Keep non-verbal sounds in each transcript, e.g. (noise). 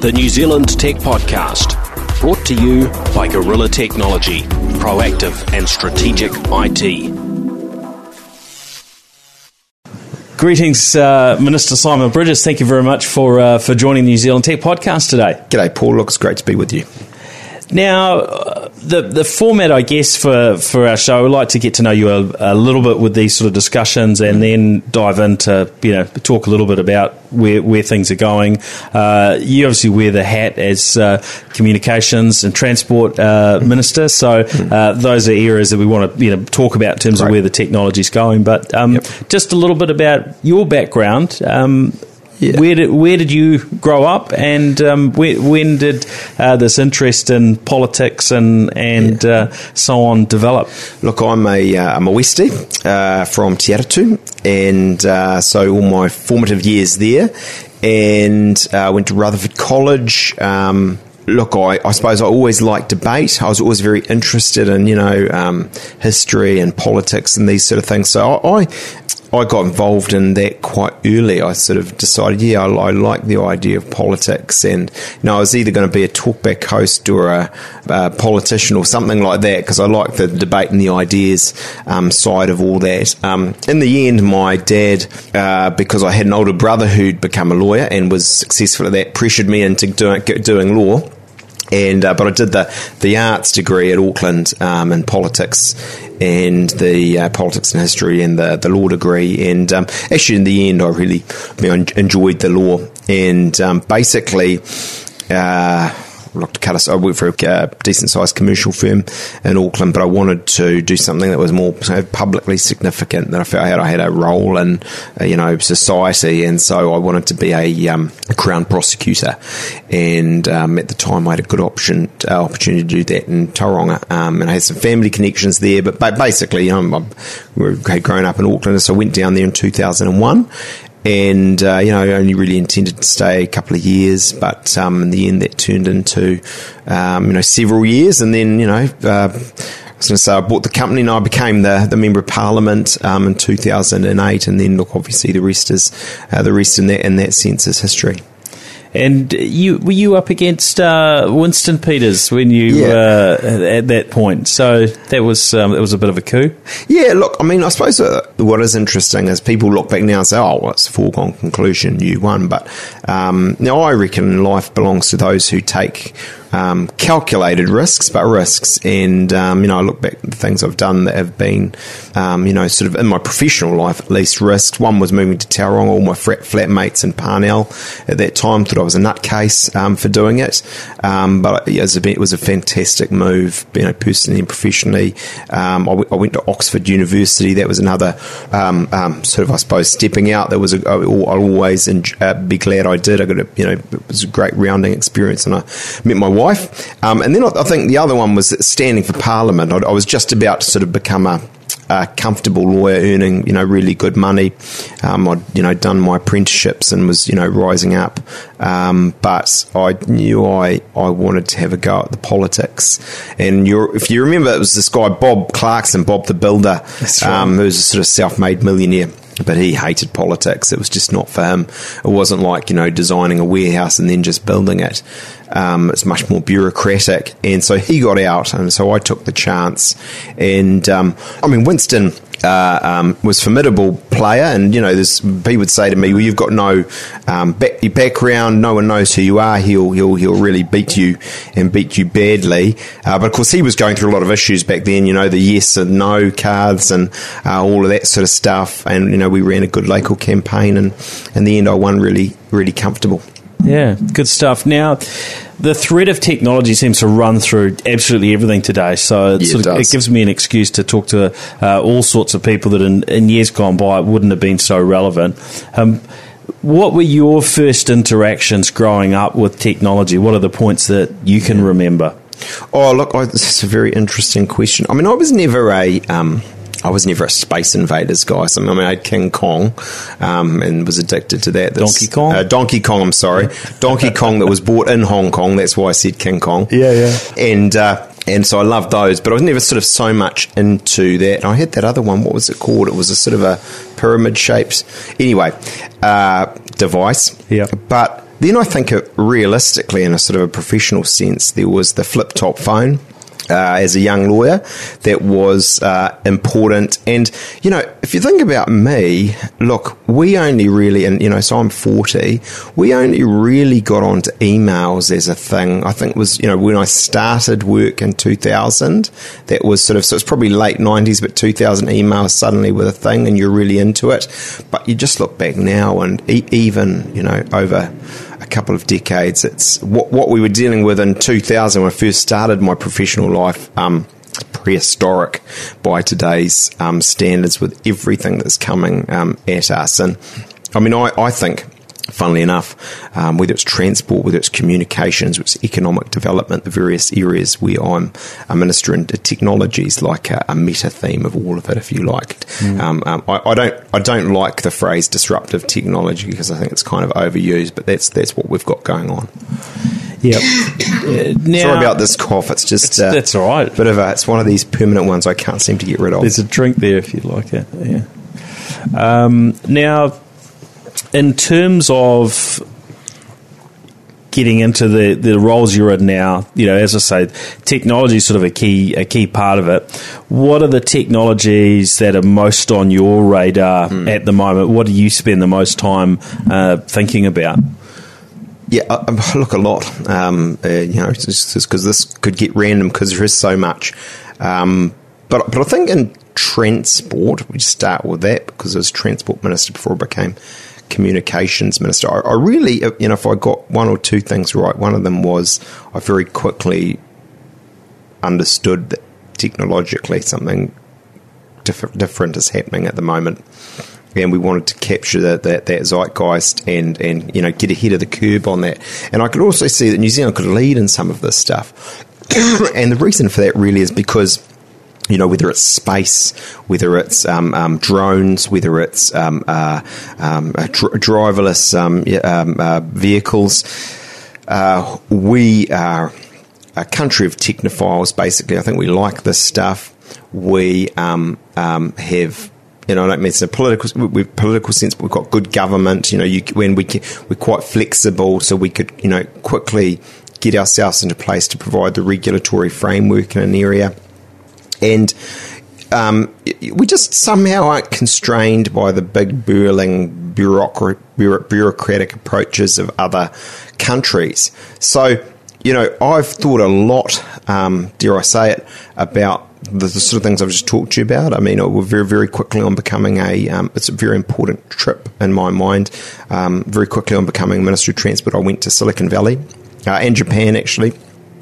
the New Zealand Tech Podcast, brought to you by Gorilla Technology, proactive and strategic IT. Greetings, uh, Minister Simon Bridges. Thank you very much for uh, for joining the New Zealand Tech Podcast today. G'day, Paul. Looks great to be with you. Now, the the format, I guess, for, for our show, we like to get to know you a, a, little bit with these sort of discussions, and then dive into you know talk a little bit about where where things are going. Uh, you obviously wear the hat as uh, communications and transport uh, minister, so uh, those are areas that we want to you know talk about in terms of where the technology is going. But um, yep. just a little bit about your background. Um, yeah. Where did where did you grow up, and um, when, when, did uh, this interest in politics and and yeah. uh, so on develop? Look, I'm a uh, I'm a Westie uh, from Te Atatu, and uh, so all my formative years there, and uh, went to Rutherford College. Um, look, I, I, suppose I always liked debate. I was always very interested in, you know, um, history and politics and these sort of things. So I, I, I got involved in that quite early. I sort of decided, yeah, I, I like the idea of politics, and you know, I was either going to be a talkback host or a, a politician or something like that because I like the debate and the ideas um, side of all that. Um, in the end, my dad, uh, because I had an older brother who'd become a lawyer and was successful at that, pressured me into doing, doing law and uh, but I did the the arts degree at Auckland um, in politics and the uh, politics and history and the the law degree and um, actually in the end I really you know, enjoyed the law and um, basically. Uh, like to cut us. I worked for a uh, decent sized commercial firm in Auckland, but I wanted to do something that was more publicly significant. That I felt I had, I had a role in, uh, you know, society, and so I wanted to be a, um, a crown prosecutor. And um, at the time, I had a good option uh, opportunity to do that in Tauranga, um, and I had some family connections there. But, but basically, you know, I had grown up in Auckland, so I went down there in 2001 and uh, you know only really intended to stay a couple of years, but um, in the end that turned into um, you know several years, and then you know. Uh, I was going to say I bought the company and I became the, the member of parliament um, in 2008, and then look, obviously the rest is uh, the rest in that in that sense is history. And you were you up against uh, Winston Peters when you yeah. uh, at that point? So that was um, that was a bit of a coup. Yeah, look, I mean, I suppose uh, what is interesting is people look back now and say, "Oh, well, it's a foregone conclusion, you won." But um, now I reckon life belongs to those who take um, calculated risks, but risks. And, um, you know, I look back at the things I've done that have been, um, you know, sort of in my professional life at least risks. One was moving to Tauranga, all my flat, flatmates in Parnell at that time thought I was a nutcase um, for doing it. Um, but it was, a, it was a fantastic move, you know, personally and professionally. Um, I, w- I went to Oxford University. That was another sort of, I suppose, stepping out. That was a, I'll always uh, be glad I did. I got a, you know, it was a great rounding experience and I met my wife. Um, and then I, I, think the other one was standing for Parliament. I, I was just about to sort of become a, a comfortable lawyer earning, you know, really good money. Um, I'd, you know, done my apprenticeships and was, you know, rising up. Um, but I knew I, I wanted to have a go at the politics. And if you remember, it was this guy, Bob Clarkson, Bob the Builder, right. um, who was a sort of self made millionaire but he hated politics. It was just not for him. It wasn't like, you know, designing a warehouse and then just building it. Um, it's much more bureaucratic. And so he got out, and so I took the chance. And um, I mean, Winston uh, um, was formidable player, and you know, this he would say to me, "Well, you've got no um, back, background. No one knows who you are. He'll he'll he'll really beat you and beat you badly." Uh, but of course, he was going through a lot of issues back then. You know, the yes and no cards and uh, all of that sort of stuff. And you know, we ran a good local campaign, and in the end, I won really really comfortable. Yeah, good stuff. Now, the thread of technology seems to run through absolutely everything today. So it, yeah, sort of, it, it gives me an excuse to talk to uh, all sorts of people that in, in, years gone by wouldn't have been so relevant. Um, what were your first interactions growing up with technology? What are the points that you can remember? Oh, look, I, this is a very interesting question. I mean, I was never a. Um, I was never a Space Invaders guy. So, I mean, I had King Kong um, and was addicted to that. That's, Donkey Kong? Uh, Donkey Kong, I'm sorry. (laughs) Donkey Kong that was bought in Hong Kong. That's why I said King Kong. Yeah, yeah. And, uh, and so I loved those, but I was never sort of so much into that. And I had that other one. What was it called? It was a sort of a pyramid shaped, anyway, uh, device. Yeah. But then I think realistically, in a sort of a professional sense, there was the flip top phone uh, as a young lawyer that was uh, important. And, you know, if you think about me, look, we only really, and, you know, so I'm 40, we only really got onto emails as a thing. I think was, you know, when I started work in 2000, that was sort of, so it's probably late 90s, but 2000 emails suddenly were a thing and you're really into it. But you just look back now and e- even, you know, over a couple of decades. It's what, what we were dealing with in 2000 when I first started my professional life. Um, prehistoric by today's um, standards with everything that's coming um, at us. And I mean, I, I think funnily enough, um, whether it's transport, whether it's communications, whether it's economic development, the various areas where I'm a minister in technologies, like a, a meta theme of all of it, if you like. Mm. Um, um, I, I, don't, I don't like the phrase disruptive technology because I think it's kind of overused, but that's that's what we've got going on. Yep. Uh, (coughs) now, Sorry about this cough. It's just uh, that's all right. Bit of a, it's one of these permanent ones I can't seem to get rid of. There's a drink there if you'd like it. Yeah. Um, now in terms of getting into the, the roles you're in now, you know, as I say, technology is sort of a key a key part of it. What are the technologies that are most on your radar mm. at the moment? What do you spend the most time uh, thinking about? Yeah, I, I (laughs) look a lot. Um, uh, you know, because this could get random because there is so much. Um, but but I think in transport, we start with that because I was transport minister before I became communications minister. I, I, really, uh, you know, if I got one or two things right, one of them was I very quickly understood that technologically something diff- different is happening at the moment. And we wanted to capture that, that, that zeitgeist and, and you know get ahead of the curve on that. And I could also see that New Zealand could lead in some of this stuff. (coughs) and the reason for that really is because you know, whether it's space, whether it's um, um, drones, whether it's um, uh, um, uh, dr- driverless um, um, uh, vehicles, uh, we are a country of technophiles. Basically, I think we like this stuff. We have you know, I don't mean it's a political, with political sense, but we've got good government. You know, you, when we can, we're quite flexible, so we could, you know, quickly get ourselves into place to provide the regulatory framework in an area and um, we just somehow aren't constrained by the big burling bureaucratic, bureaucratic approaches of other countries. So, you know, I've thought a lot, um, dare I say it, about the, the, sort of things I've just talked to you about. I mean, we're very, very quickly on becoming a, um, it's a very important trip in my mind. Um, very quickly on becoming Minister of Transport, I went to Silicon Valley uh, and Japan actually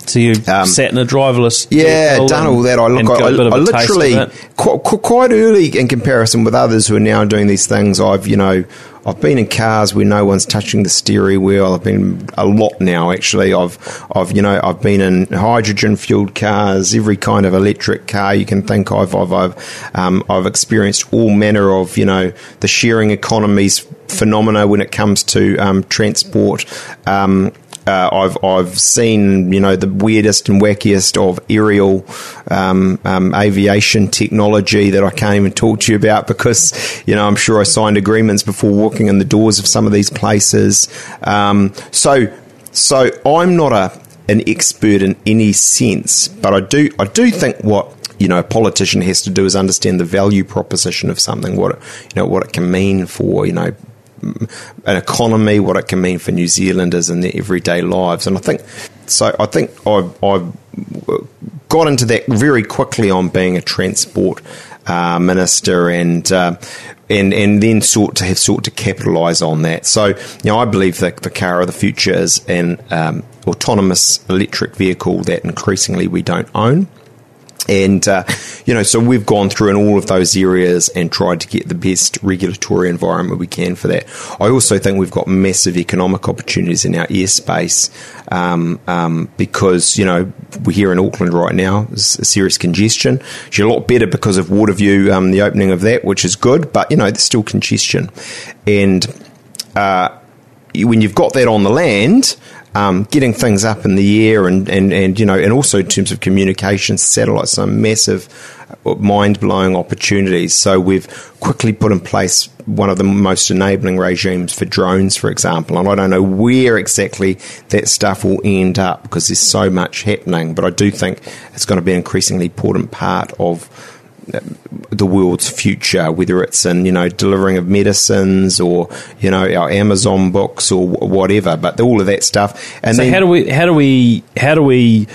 so you um, sat in a driverless. Yeah, done all that. I look. I, I literally quite, quite early in comparison with others who are now doing these things. I've you know I've been in cars where no one's touching the steering wheel. I've been a lot now, actually. I've, I've, you know, I've been in hydrogen fueled cars, every kind of electric car you can think of. I've, I've, um, I've experienced all manner of, you know, the sharing economies phenomena when it comes to um, transport. Um, uh, I've I've seen you know the weirdest and wackiest of aerial um, um, aviation technology that I can't even talk to you about because you know I'm sure I signed agreements before walking in the doors of some of these places. Um, so so I'm not a an expert in any sense, but I do I do think what you know a politician has to do is understand the value proposition of something, what it, you know what it can mean for you know an economy, what it can mean for New Zealanders in their everyday lives. And I think so. I think I've, I've got into that very quickly on being a transport uh, minister and. Uh, and and then sought to have sought to capitalise on that. So, you know, I believe that the car of the future is an um, autonomous electric vehicle that increasingly we don't own. And, uh, you know, so we've gone through in all of those areas and tried to get the best regulatory environment we can for that. I also think we've got massive economic opportunities in our airspace um, um, because, you know, we're here in Auckland right now, a serious congestion. It's a lot better because of Waterview, um, the opening of that, which is good, but, you know, there's still congestion. And uh, when you've got that on the land, um, getting things up in the air, and, and, and you know, and also in terms of communications, satellites, some massive, mind blowing opportunities. So we've quickly put in place one of the most enabling regimes for drones, for example. And I don't know where exactly that stuff will end up because there's so much happening, but I do think it's going to be an increasingly important part of the world's future, whether it's in you know delivering of medicines or you know our Amazon books or whatever. But all of that stuff. And so then, how do we how do we how do we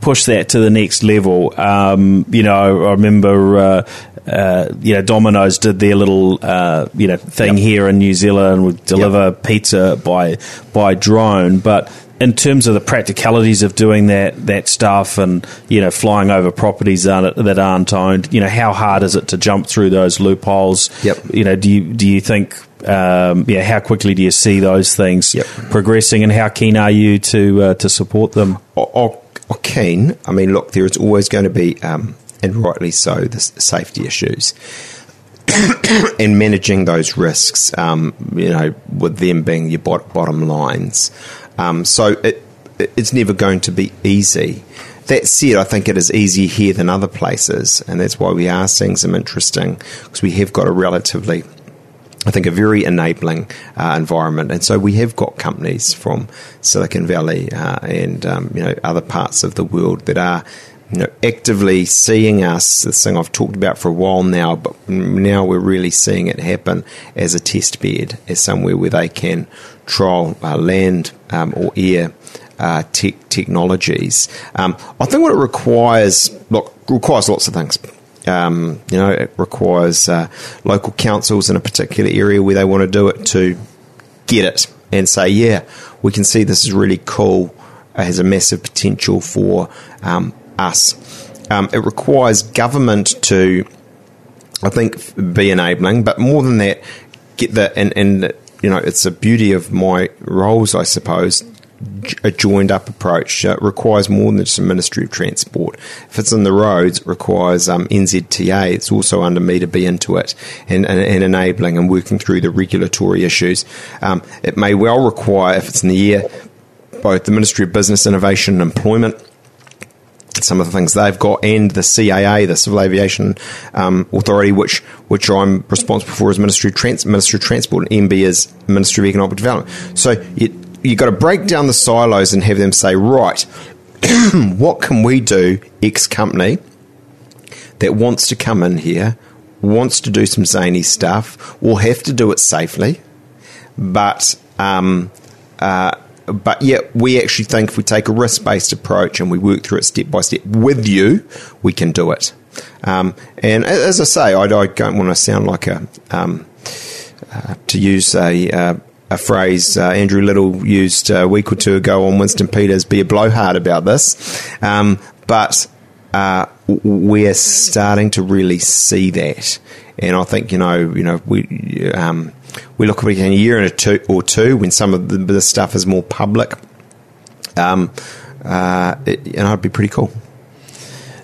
push that to the next level? Um, you know, I remember. Uh, uh, you know, Domino's did their little, uh, you know, thing yep. here in New Zealand would deliver yep. pizza by by drone, but in terms of the practicalities of doing that that stuff and you know flying over properties that, that aren't owned, you know how hard is it to jump through those loopholes? Yep. You know, do you do you think um, yeah, how quickly do you see those things yep. progressing, and how keen are you to uh, to support them? Or, or, or, keen. I mean, look, there is always going to be, um, and rightly so, the safety issues. (coughs) and managing those risks, um, you know, with them being your bottom lines. Um, so it, it's never going to be easy. That said, I think it is easier here than other places, and that's why we are seeing some interesting, because we have got a relatively I think a very enabling uh, environment, and so we have got companies from Silicon Valley uh, and um, you know other parts of the world that are you know actively seeing us. This thing I've talked about for a while now, but now we're really seeing it happen as a test bed, as somewhere where they can trial uh, land um, or air uh, te- technologies. Um, I think what it requires, look, requires lots of things. Um, you know, it requires uh, local councils in a particular area where they want to do it to get it and say, yeah, we can see this is really cool, it has a massive potential for um, us. Um, it requires government to, I think, be enabling, but more than that, get the and, and you know, it's a beauty of my roles, I suppose. A joined up approach uh, requires more than just a Ministry of Transport. If it's in the roads, it requires um, NZTA. It's also under me to be into it and, and, and enabling and working through the regulatory issues. Um, it may well require, if it's in the air, both the Ministry of Business, Innovation and Employment some of the things they've got, and the CAA, the Civil Aviation um, Authority, which which I'm responsible for as Ministry of, Trans- Ministry of Transport, and MB as Ministry of Economic Development. So you you've got to break down the silos and have them say, right, (clears throat) what can we do, X company, that wants to come in here, wants to do some zany stuff, will have to do it safely, but um, uh, but yet we actually think if we take a risk based approach and we work through it step by step with you, we can do it. Um, and as I say, I, I, don't want to sound like a, um, uh, to use a, uh, a phrase uh, Andrew Little used a week or two ago on Winston Peters, be a blowhard about this. Um, but uh, we're starting to really see that. And I think, you know, you know, we, um, we look at a year and a two or two when some of the, the stuff is more public. Um, uh, it, and it'd be pretty cool.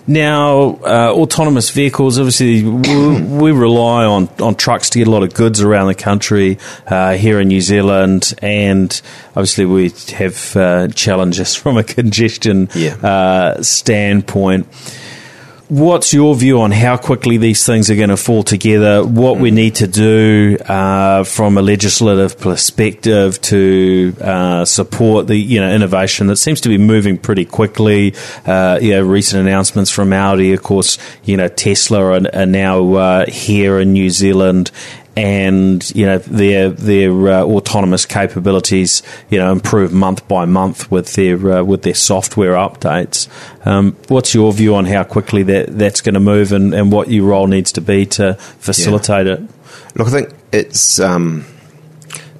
Now, uh, autonomous vehicles, obviously, we, (clears throat) we, rely on, on trucks to get a lot of goods around the country uh, here in New Zealand, and obviously, we have uh, challenges (laughs) from a congestion yeah. Uh, standpoint. What's your view on how quickly these things are going to fall together? What we need to do uh, from a legislative perspective to uh, support the you know innovation that seems to be moving pretty quickly. Uh, you know, recent announcements from Audi, of course. You know, Tesla are, are now uh, here in New Zealand, and you know their their uh, autonomous capabilities you know improve month by month with their uh, with their software updates. Um, what's your view on how quickly that that's going to move and, and what your role needs to be to facilitate yeah. it? Look, I think it's. Um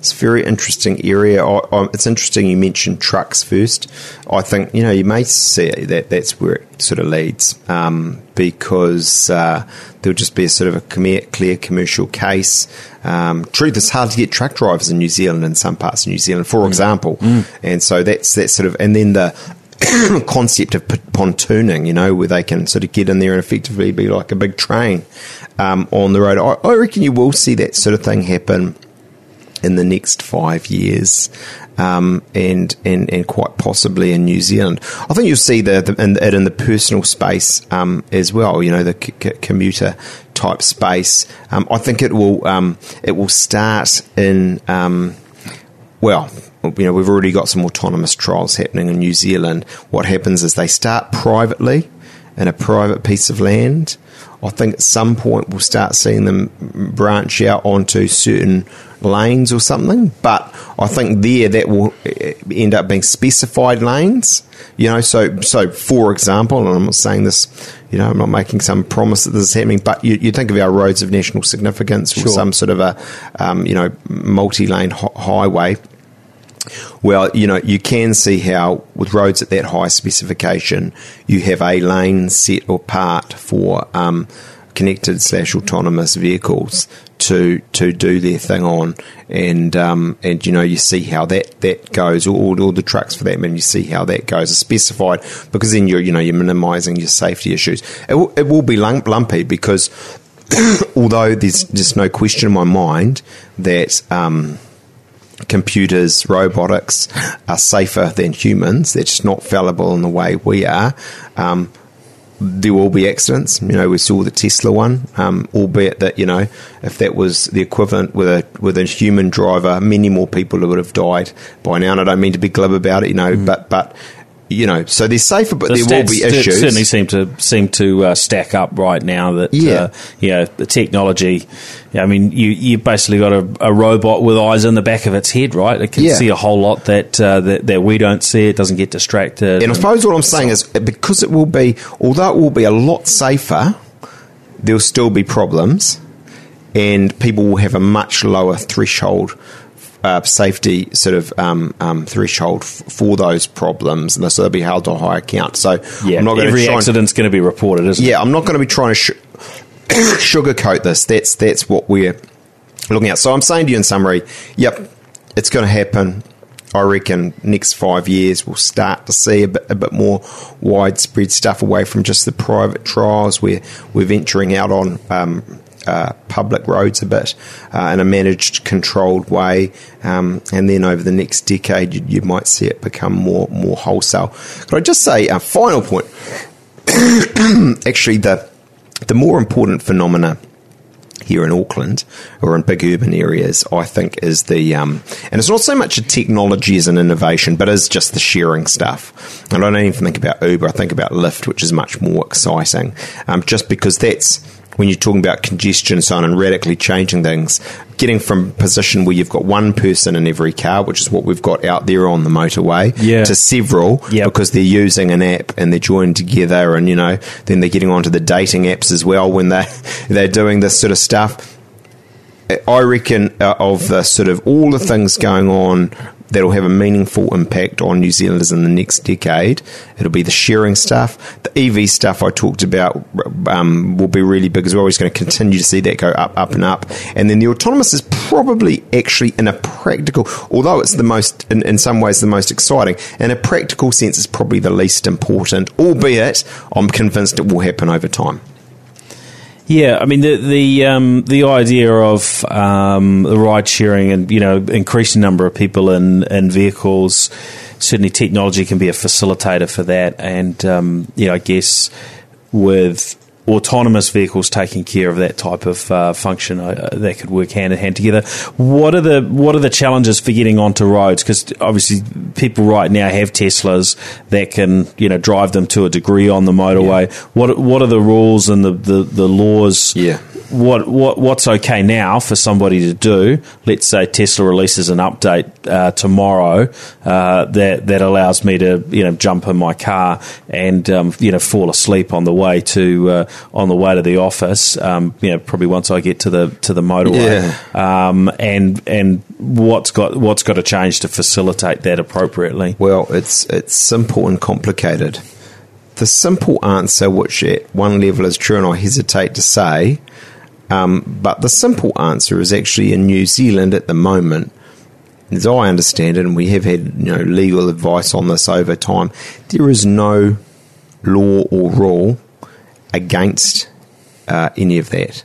it's a very interesting area. I, I, it's interesting you mentioned trucks first. I think you know you may see that that's where it sort of leads um, because uh, there'll just be a sort of a clear commercial case. Um, truth, is hard to get truck drivers in New Zealand in some parts of New Zealand, for mm. example, mm. and so that's that sort of and then the (coughs) concept of platooning, you know, where they can sort of get in there and effectively be like a big train um, on the road. I, I, reckon you will see that sort of thing happen in the next five years. um, and, and and quite possibly in New Zealand. I think you'll see the, the in, it in the personal space um, as well. You know, the c- c- commuter type space. Um, I think it will um, it will start in um, well. You know, we've already got some autonomous trials happening in New Zealand. What happens is they start privately in a private piece of land. I think at some point we'll start seeing them branch out onto certain lanes or something. But I think there that will eh, end up being specified lanes. You know, so so for example, and I'm not saying this, you know, I'm not making some promise that this is happening, but you, you think of our roads of national significance or some sort of a, um, you know, multi-lane hi- highway. Well, you know, you can see how with roads at that high specification, you have a lane set apart for um, connected slash autonomous vehicles to to do their thing on, and um, and you know you see how that that goes. All, all the trucks for that and you see how that goes. It's specified because then you're you know you're minimising your safety issues. It will, it will be lump, lumpy because (coughs) although there's just no question in my mind that. Um, computers, robotics are safer than humans. They're just not fallible in the way we are. Um, there will be accidents. You know, we saw the Tesla one, um, albeit that you know, if that was the equivalent with a with a human driver, many more people would have died by now. And I don't mean to be glib about it, you know, but but you know, so they're safer, but The there will be issues. certainly seem to seem to uh, stack up right now. That Yeah. uh, you know the technology. I mean, you you basically got a, a robot with eyes in the back of its head, right? It can Yeah. see a whole lot that, uh, that that we don't see. It doesn't get distracted. And I suppose what I'm saying is because it will be, although it will be a lot safer, there'll still be problems, and people will have a much lower threshold. Uh, safety sort of um, um, threshold f- for those problems, and so they'll be held to a higher account. So yeah, I'm not going to every accident's going to be reported, isn't it? yeah, I'm not going to be trying to sh- (coughs) sugarcoat this. That's that's what we're looking at. So I'm saying to you in summary, yep, it's going to happen. I reckon next five years we'll start to see a bit, a bit more widespread stuff away from just the private trials where we're venturing out on um, uh, public roads a bit uh, in a managed, controlled way, um, and then over the next decade you, you might see it become more more wholesale. Could I just say a final point? (coughs) Actually, the the more important phenomena here in Auckland or in big urban areas, I think, is the um, and it's not so much a technology as an innovation, but is just the sharing stuff. And I don't even think about Uber; I think about Lyft, which is much more exciting, um, just because that's when you're talking about congestion and so on and radically changing things, getting from position where you've got one person in every car, which is what we've got out there on the motorway, Yeah. to several Yep. because they're using an app and they're joined together and you know then they're getting onto the dating apps as well when they (laughs) they're doing this sort of stuff I reckon uh, of the sort of all the things going on that'll have a meaningful impact on New Zealanders in the next decade. It'll be the sharing stuff, the EV stuff I talked about um, will be really big as well. We're going to continue to see that go up, up, and up. And then the autonomous is probably actually in a practical, although it's the most, in, in some ways, the most exciting. In a practical sense, it's probably the least important. Albeit, I'm convinced it will happen over time. Yeah, I mean the the um, the idea of um, the ride sharing and you know increasing number of people in in vehicles. Certainly, technology can be a facilitator for that, and um, you know, I guess with autonomous vehicles taking care of that type of uh, function, uh, that could work hand in hand together. What are the what are the challenges for getting onto roads? Because obviously, people right now have Teslas that can you know drive them to a degree on the motorway. What what are the rules and the, the, the laws? Yeah. What what what's okay now for somebody to do? Let's say Tesla releases an update uh, tomorrow uh, that that allows me to you know jump in my car and um, you know fall asleep on the way to uh, on the way to the office. Um, you know probably once I get to the to the motorway. Yeah. Um, and and what's got what's got to change to facilitate that appropriately? Well, it's it's simple and complicated. The simple answer, which at one level is true, and I hesitate to say, um, but the simple answer is actually in New Zealand at the moment, as I understand it, and we have had you know legal advice on this over time. There is no law or rule against uh, any of that.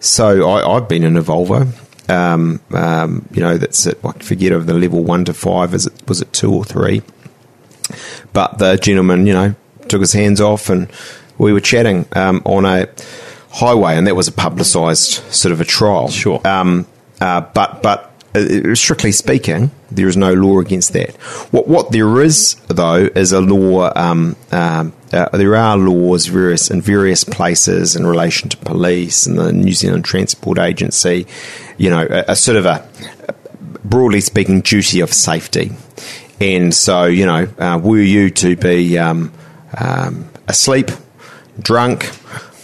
So I, I've been in a Volvo. um, um, you know, that's at, I forget of the level one to five. Is it was it two or three? But the gentleman, you know, took his hands off, and we were chatting um, on a highway, and that was a publicised sort of a trial. Sure. Um, uh, but but uh, strictly speaking, there is no law against that. What what there is though is a law. Um, um, uh, there are laws various in various places in relation to police and the New Zealand Transport Agency. You know, a, a sort of a broadly speaking duty of safety. And so, you know, uh, were you to be um, um, asleep, drunk,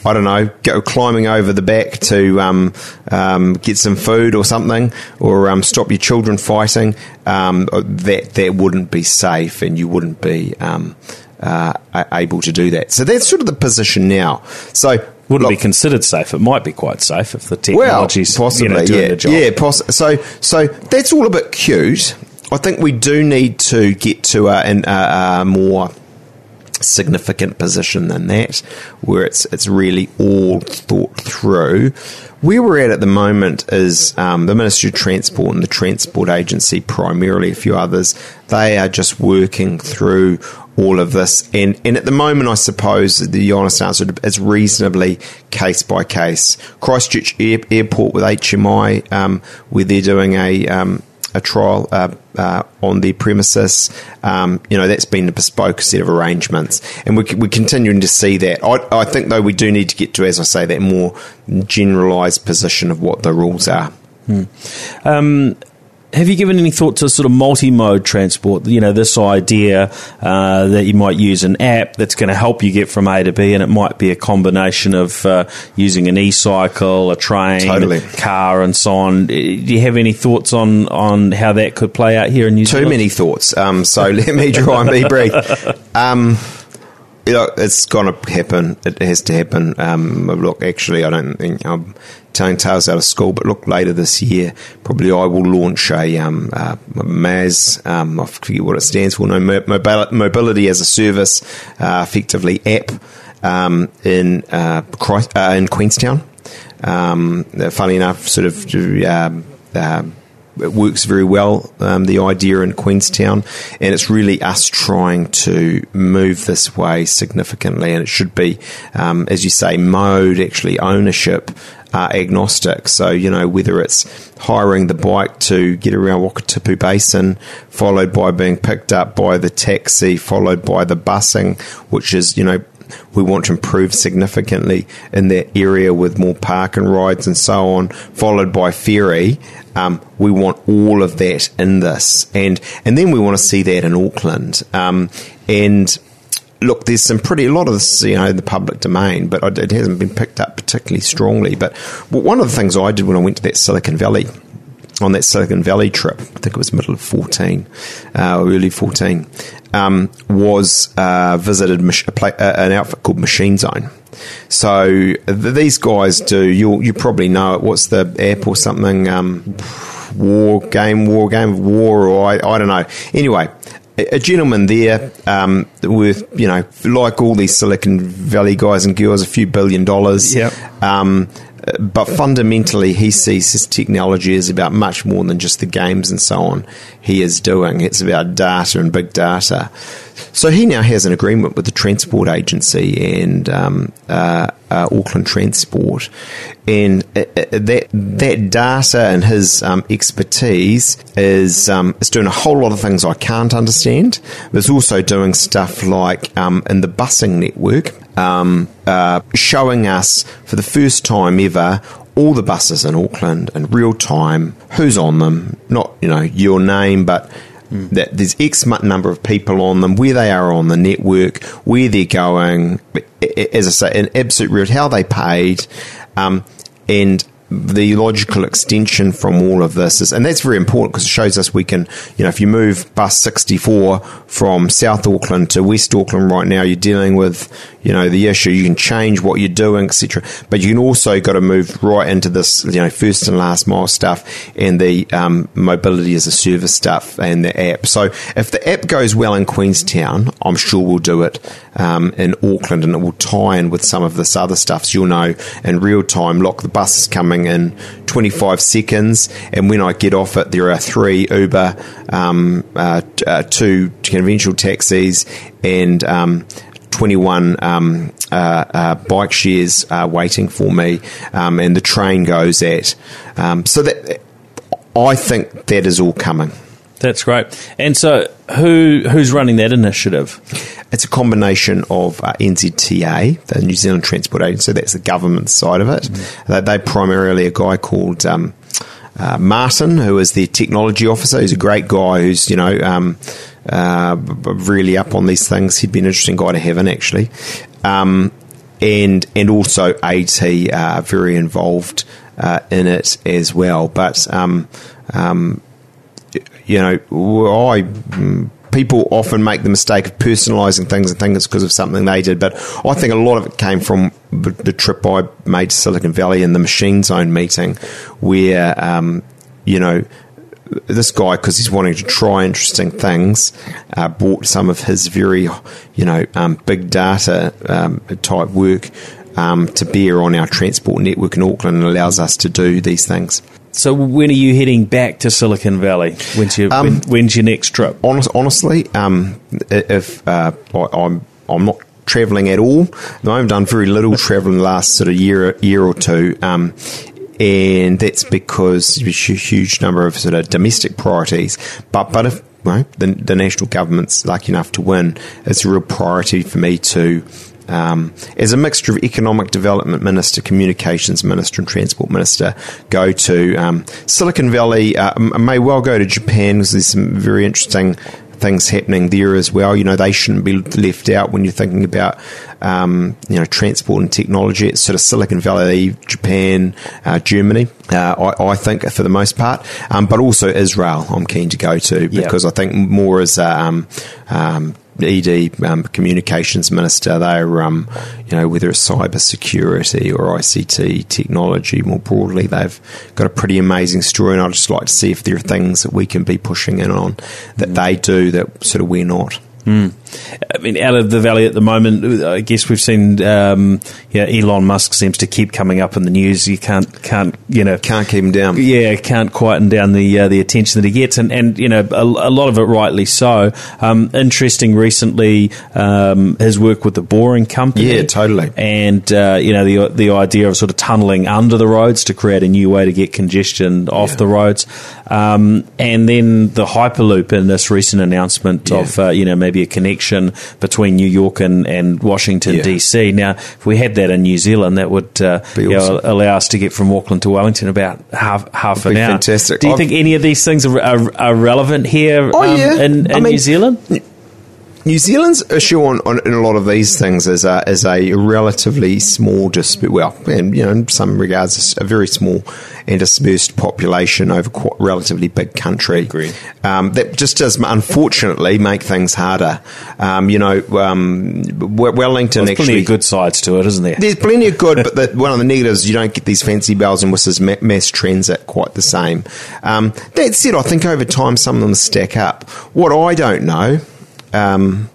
I don't know, go climbing over the back to um, um, get some food or something, or um, stop your children fighting, um, that that wouldn't be safe, and you wouldn't be um, uh, able to do that. So that's sort of the position now. So Wouldn't look, be considered safe. It might be quite safe if the technology's well, possibly, you know, doing yeah, the job. yeah, poss- so so that's all a bit cute. I think we do need to get to a, an, a, a more significant position than that, where it's it's really all thought through. Where we're at at the moment is um, the Ministry of Transport and the Transport Agency, primarily a few others. They are just working through all of this, and and at the moment, I suppose the honest answer is reasonably case by case. Christchurch Air, Airport with HMI, um, where they're doing a um, a trial uh, uh, on the premises. Um, you know, that's been a bespoke set of arrangements, and we, we're continuing to see that. I, I think, though, we do need to get to, as I say, that more generalised position of what the rules are. Um, have you given any thought to sort of multi-mode transport? You know, this idea uh, that you might use an app that's going to help you get from A to B, and it might be a combination of uh, using an e-cycle, a train, Totally. car, and so on. Do you have any thoughts on on how that could play out here in New Too Zealand? Too many thoughts. Um, so (laughs) let me try and be brief. Um, you know, it's going to happen. It has to happen. Um, look, actually, I don't think I'm telling tales out of school, but look, later this year, probably I will launch a um, MaaS. Um, I forget what it stands for. No, mobility as a service, uh, effectively app um, in uh, Christ- uh, in Queenstown. Um, funny enough, sort of. Um, um, it works very well, um, the idea in Queenstown, and it's really us trying to move this way significantly. And it should be, um, as you say, mode, actually ownership. Uh, agnostic, so you know whether it's hiring the bike to get around Wakatipu Basin, followed by being picked up by the taxi, followed by the busing, which is you know we want to improve significantly in that area with more park and rides and so on, followed by ferry. Um, we want all of that in this, and and then we want to see that in Auckland. Um, and look, there's some pretty a lot of this, you know, the public domain, but it hasn't been picked up particularly strongly. But one of the things I did when I went to that Silicon Valley on that Silicon Valley trip, I think it was middle of 14, uh, early 14, um, was uh, visited a pla- uh, an outfit called Machine Zone. So th- these guys do. You you probably know it. What's the app or something? Um, war game, war game war, or I, I don't know. Anyway, a, gentleman there um, with you know like all these Silicon Valley guys and girls, a few billion dollars. Yep. Um, but fundamentally, he sees his technology as about much more than just the games and so on he is doing. It's about data and big data. So he now has an agreement with the transport agency and um, uh, uh, Auckland Transport, and uh, uh, that that data and his um, expertise is um, is doing a whole lot of things I can't understand. But it's also doing stuff like um, in the busing network, um, uh, showing us for the first time ever all the buses in Auckland in real time, who's on them, not you know your name, but that there's X number of people on them, where they are on the network, where they're going, as I say, in absolute real, how they paid, um, and the logical extension from all of this is, and that's very important because it shows us we can, you know, if you move bus 64 from South Auckland to West Auckland right now, you're dealing with, you know, the issue. You can change what you're doing, etc. But you can also got to move right into this, you know, first and last mile stuff and the um, mobility as a service stuff and the app. So if the app goes well in Queenstown, I'm sure we'll do it um, in Auckland, and it will tie in with some of this other stuff. So you'll know in real time, look, the bus is coming in 25 seconds, and when I get off it, there are three Uber, um, uh, uh, two conventional taxis, and um, 21 um, uh, uh, bike shares uh, waiting for me, um, and the train goes at. Um, so that I think that is all coming. That's great. And so, who who's running that initiative? It's a combination of uh, NZTA, the New Zealand Transport Agency, So that's the government side of it. Mm-hmm. They, they primarily a guy called um, uh, Martin, who is the technology officer. He's a great guy who's, you know, um, uh, really up on these things. He'd be an interesting guy to have in, actually. Um, and and also AT uh, very involved uh, in it as well. But um, um, you know, I mm, people often make the mistake of personalising things and think it's because of something they did. But I think a lot of it came from the trip I made to Silicon Valley and the Machine Zone meeting, where um, you know this guy, because he's wanting to try interesting things, uh, brought some of his very, you know, um, big data um, type work um, to bear on our transport network in Auckland and allows us to do these things. So when are you heading back to Silicon Valley? When's your, um, when, when's your next trip? Honest, honestly, um, if uh, I, I'm I'm not travelling at all. I've done very little travelling the last sort of year year or two. Um, and that's because there's a huge number of sort of domestic priorities. But but if well, the, the national government's lucky enough to win, it's a real priority for me to um, as a mixture of economic development minister, communications minister, and transport minister, go to um, Silicon Valley. Uh, may well go to Japan because there's some very interesting things happening there as well. You know, they shouldn't be left out when you're thinking about, um, you know, transport and technology. It's sort of Silicon Valley, Japan, uh, Germany, uh, I, I, think for the most part, um, but also Israel. I'm keen to go to because yep. I think more as a, um, um ED um, communications minister, they're, um, you know, whether it's cyber security or ICT technology more broadly, they've got a pretty amazing story. And I'd just like to see if there are things that we can be pushing in on that mm. they do that sort of we're not. Mm. I mean, out of the valley at the moment, I guess we've seen, um, yeah, Elon Musk seems to keep coming up in the news. You can't, can't, you know, can't keep him down. Yeah, can't quieten down the uh, the attention that he gets, and and you know, a, a lot of it rightly so. Um, interesting recently, um, his work with the Boring Company. Yeah, totally. And uh, you know, the the idea of sort of tunneling under the roads to create a new way to get congestion off yeah. the roads, um, and then the Hyperloop in this recent announcement yeah. of uh, you know maybe a connection between New York and, and Washington yeah. DC. Now, if we had that in New Zealand, that would uh, awesome. know, allow us to get from Auckland to Wellington about half half an hour. Fantastic. Do you I've, think any of these things are, are, are relevant here oh, um, yeah. in, in I mean, New Zealand? New Zealand's issue on, on, in a lot of these things is a, is a relatively small, dispute. well, and you know, in some regards, a very small and dispersed population over quite relatively big country. Um, that just does, unfortunately, make things harder. Um, you know, um, Wellington well, actually plenty of good sides to it, isn't there? There's plenty of good, but the, one of the negatives you don't get these fancy bells and whistles mass transit quite the same. Um, that said, I think over time some of them stack up. What I don't know um,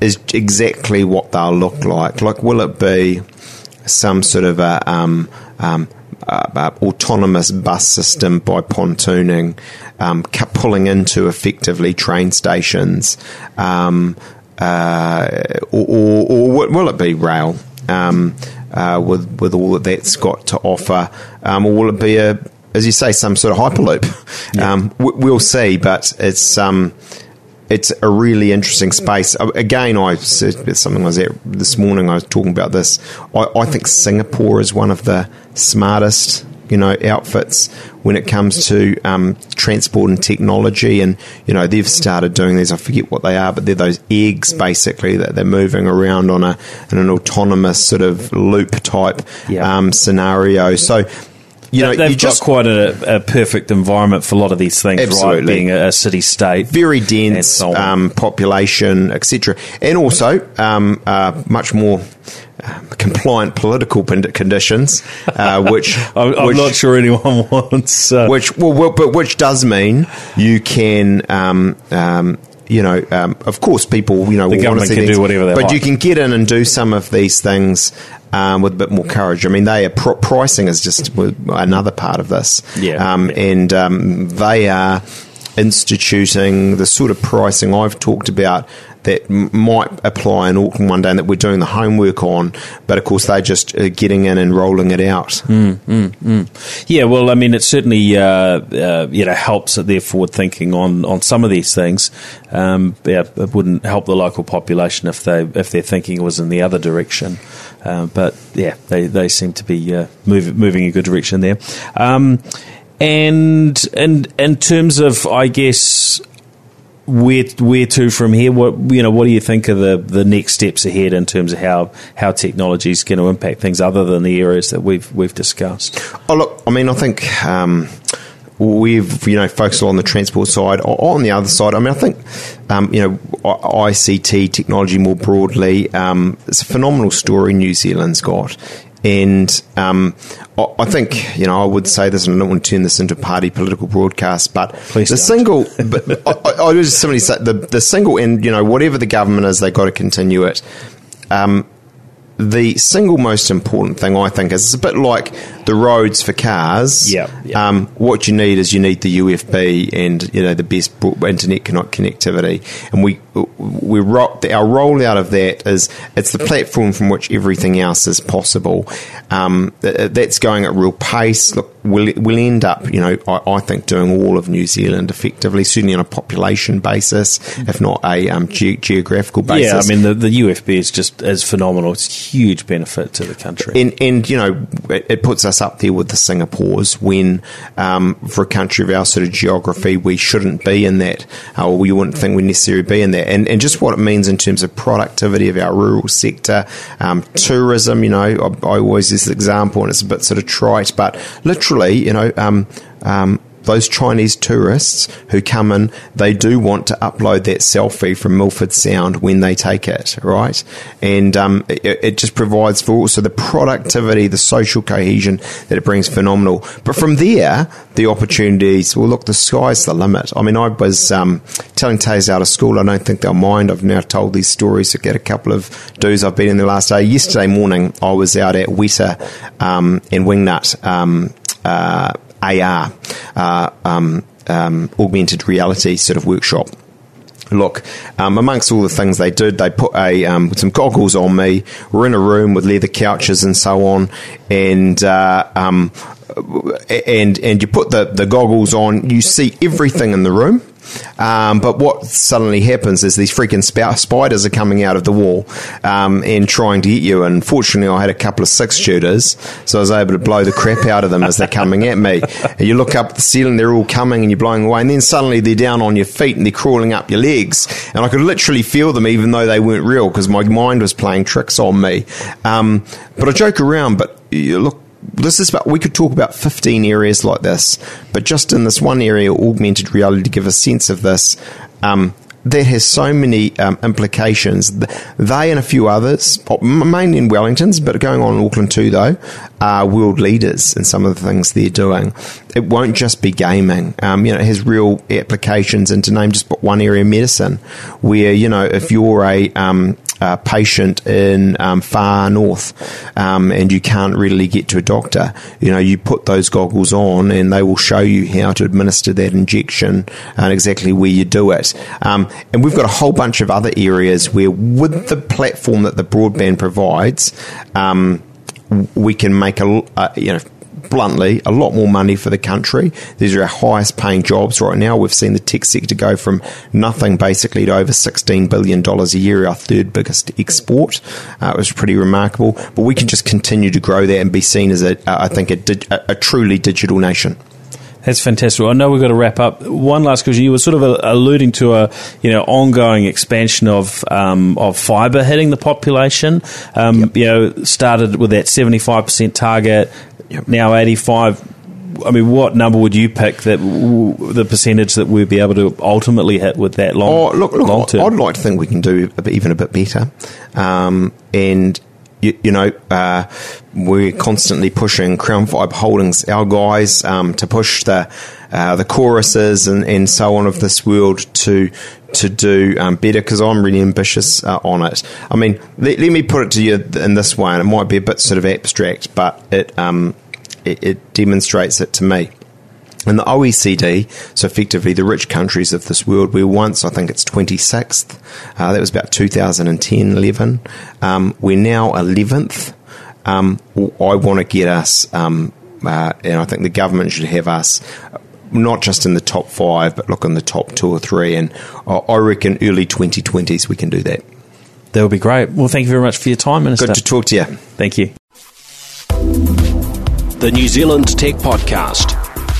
is exactly what they'll look like. Like, will it be some sort of a um, um, uh, autonomous bus system by platooning, um, pulling into effectively train stations, um, uh, or, or, or, will it be rail um, uh, with with all that that's got to offer, um, or will it be a as you say, some sort of hyperloop? Yeah. Um, we'll see, but it's um, it's a really interesting space. Uh, again, I said something I was at this morning. I was talking about this. I, I, think Singapore is one of the smartest, you know, outfits when it comes to um, transport and technology. And you know, they've started doing these. I forget what they are, but they're those eggs basically that they're moving around on a in an autonomous sort of loop type yeah. um, scenario. So you know, they've you just got quite a, a, perfect environment for a lot of these things, absolutely. right? Being a, a city state, very dense so um, population, etc., and also um, uh, much more uh, compliant political conditions, uh, (laughs) which I'm, I'm not sure anyone (laughs) wants. Uh, which well, well, but which does mean you can um, um, you know, um, of course, people, you know, The will government can things, do whatever they but you can get in and do some of these things um, with a bit more courage. I mean, they are pr- pricing is just another part of this, Yeah, um, yeah. and um, they are instituting the sort of pricing I've talked about that m- might apply in Auckland one day and that we're doing the homework on, but of course they're just uh, getting in and rolling it out. Yeah, well, I mean, it certainly uh, uh, you know helps they're forward thinking on, on some of these things. Um, yeah, it wouldn't help the local population if they if their thinking was in the other direction. Uh, but yeah, they, they seem to be uh, move, moving in a good direction there. Um, and and in terms of, I guess, where where to from here? What you know? What do you think are the, the next steps ahead in terms of how how technology is going to impact things other than the areas that we've we've discussed? Oh, look, I mean, I think um, we've, you know, focused on the transport side. On the other side, I mean, I think, um, you know, ICT technology more broadly, um, it's a phenomenal story New Zealand's got. And um, I think, you know, I would say this, and I don't want to turn this into a party political broadcast, but Please the don't. single, (laughs) but I, I I would just simply say the, the single, and, you know, whatever the government is, they've got to continue it the single most important thing I think is it's a bit like the roads for cars. Yeah, yeah. Um, what you need is you need the UFB and you know the best internet connectivity, and we we ro- our rollout of that is it's the platform from which everything else is possible. Um, that's going at real pace. Look, we'll we'll end up you know I, I think doing all of New Zealand effectively, certainly on a population basis, if not a um, ge- geographical basis. Yeah, I mean the, the UFB is just is phenomenal. It's a huge benefit to the country. and and you know it, it puts us up there with the Singapores when um, for a country of our sort of geography we shouldn't be in that uh, or we wouldn't think we'd necessarily be in that. And and just what it means in terms of productivity of our rural sector um, tourism you know I, I always use this example and it's a bit sort of trite but literally you know um, um, those Chinese tourists who come in, they do want to upload that selfie from Milford Sound when they take it, right? And um, it, it just provides for also the productivity, the social cohesion that it brings phenomenal. But from there, the opportunities, well, look, the sky's the limit. I mean, I was um, telling Tays out of school, I don't think they'll mind. I've now told these stories to get a couple of dues I've been in the last day. Yesterday morning, I was out at Weta um, in Wingnut. Um, uh, AR, uh, um, um, augmented reality sort of workshop. Look, um, amongst all the things they did, they put a um, some goggles on me. We're in a room with leather couches and so on, and uh, um, and and you put the, the goggles on, you see everything in the room. Um, but what suddenly happens is these freaking sp- spiders are coming out of the wall um, and trying to get you. And fortunately, I had a couple of six shooters, so I was able to blow the crap out of them as they're coming at me. And you look up the ceiling, they're all coming and you're blowing away. And then suddenly they're down on your feet and they're crawling up your legs. And I could literally feel them even though they weren't real because my mind was playing tricks on me. Um, but I joke around, but you look, this is about we could talk about 15 areas like this but just in this one area augmented reality to give a sense of this um, that has so many um, implications. Th- they and a few others mainly in Wellington's but going on in Auckland too though are world leaders in some of the things they're doing. It won't just be gaming. Um, you know it has real applications and to name just but one area medicine where you know if you're a um, uh, patient in um, far north um, and you can't readily get to a doctor, you know, you put those goggles on and they will show you how to administer that injection and exactly where you do it. Um, and we've got a whole bunch of other areas where, with the platform that the broadband provides, um, we can make a, you know, bluntly, a lot more money for the country. These are our highest paying jobs right now. We've seen the tech sector go from nothing basically to over $16 billion a year, our third biggest export. Uh, it was pretty remarkable. But we can just continue to grow that and be seen as, a, I think, a, dig- a, truly digital nation. That's fantastic. I know we've got to wrap up. One last question: you were sort of uh, alluding to a you know ongoing expansion of um, of fibre hitting the population. Um, You know, started with that seventy five percent target, now eighty five. I mean, what number would you pick that w- the percentage that we'd be able to ultimately hit with that long? Oh, look, look long I'd like to think we can do even a bit better. Um, and you, you know, uh, we're constantly pushing Crown Fibre Holdings, our guys, um, to push the uh, the choruses and, and so on of this world to to do um, better because I'm really ambitious uh, on it. I mean, let, let, me put it to you in this way, and it might be a bit sort of abstract, but it, um, it, it demonstrates it to me. In the OECD, so effectively the rich countries of this world, we were once, I think it's 26th. Uh, that was about 2010, 11. Um, we're now 11th. Um, I want to get us, um, uh, and I think the government should have us not just in the top five, but look in the top two or three. And I reckon early 2020s we can do that. That would be great. Well, thank you very much for your time, Minister. Good to talk to you. Thank you. The New Zealand Tech Podcast,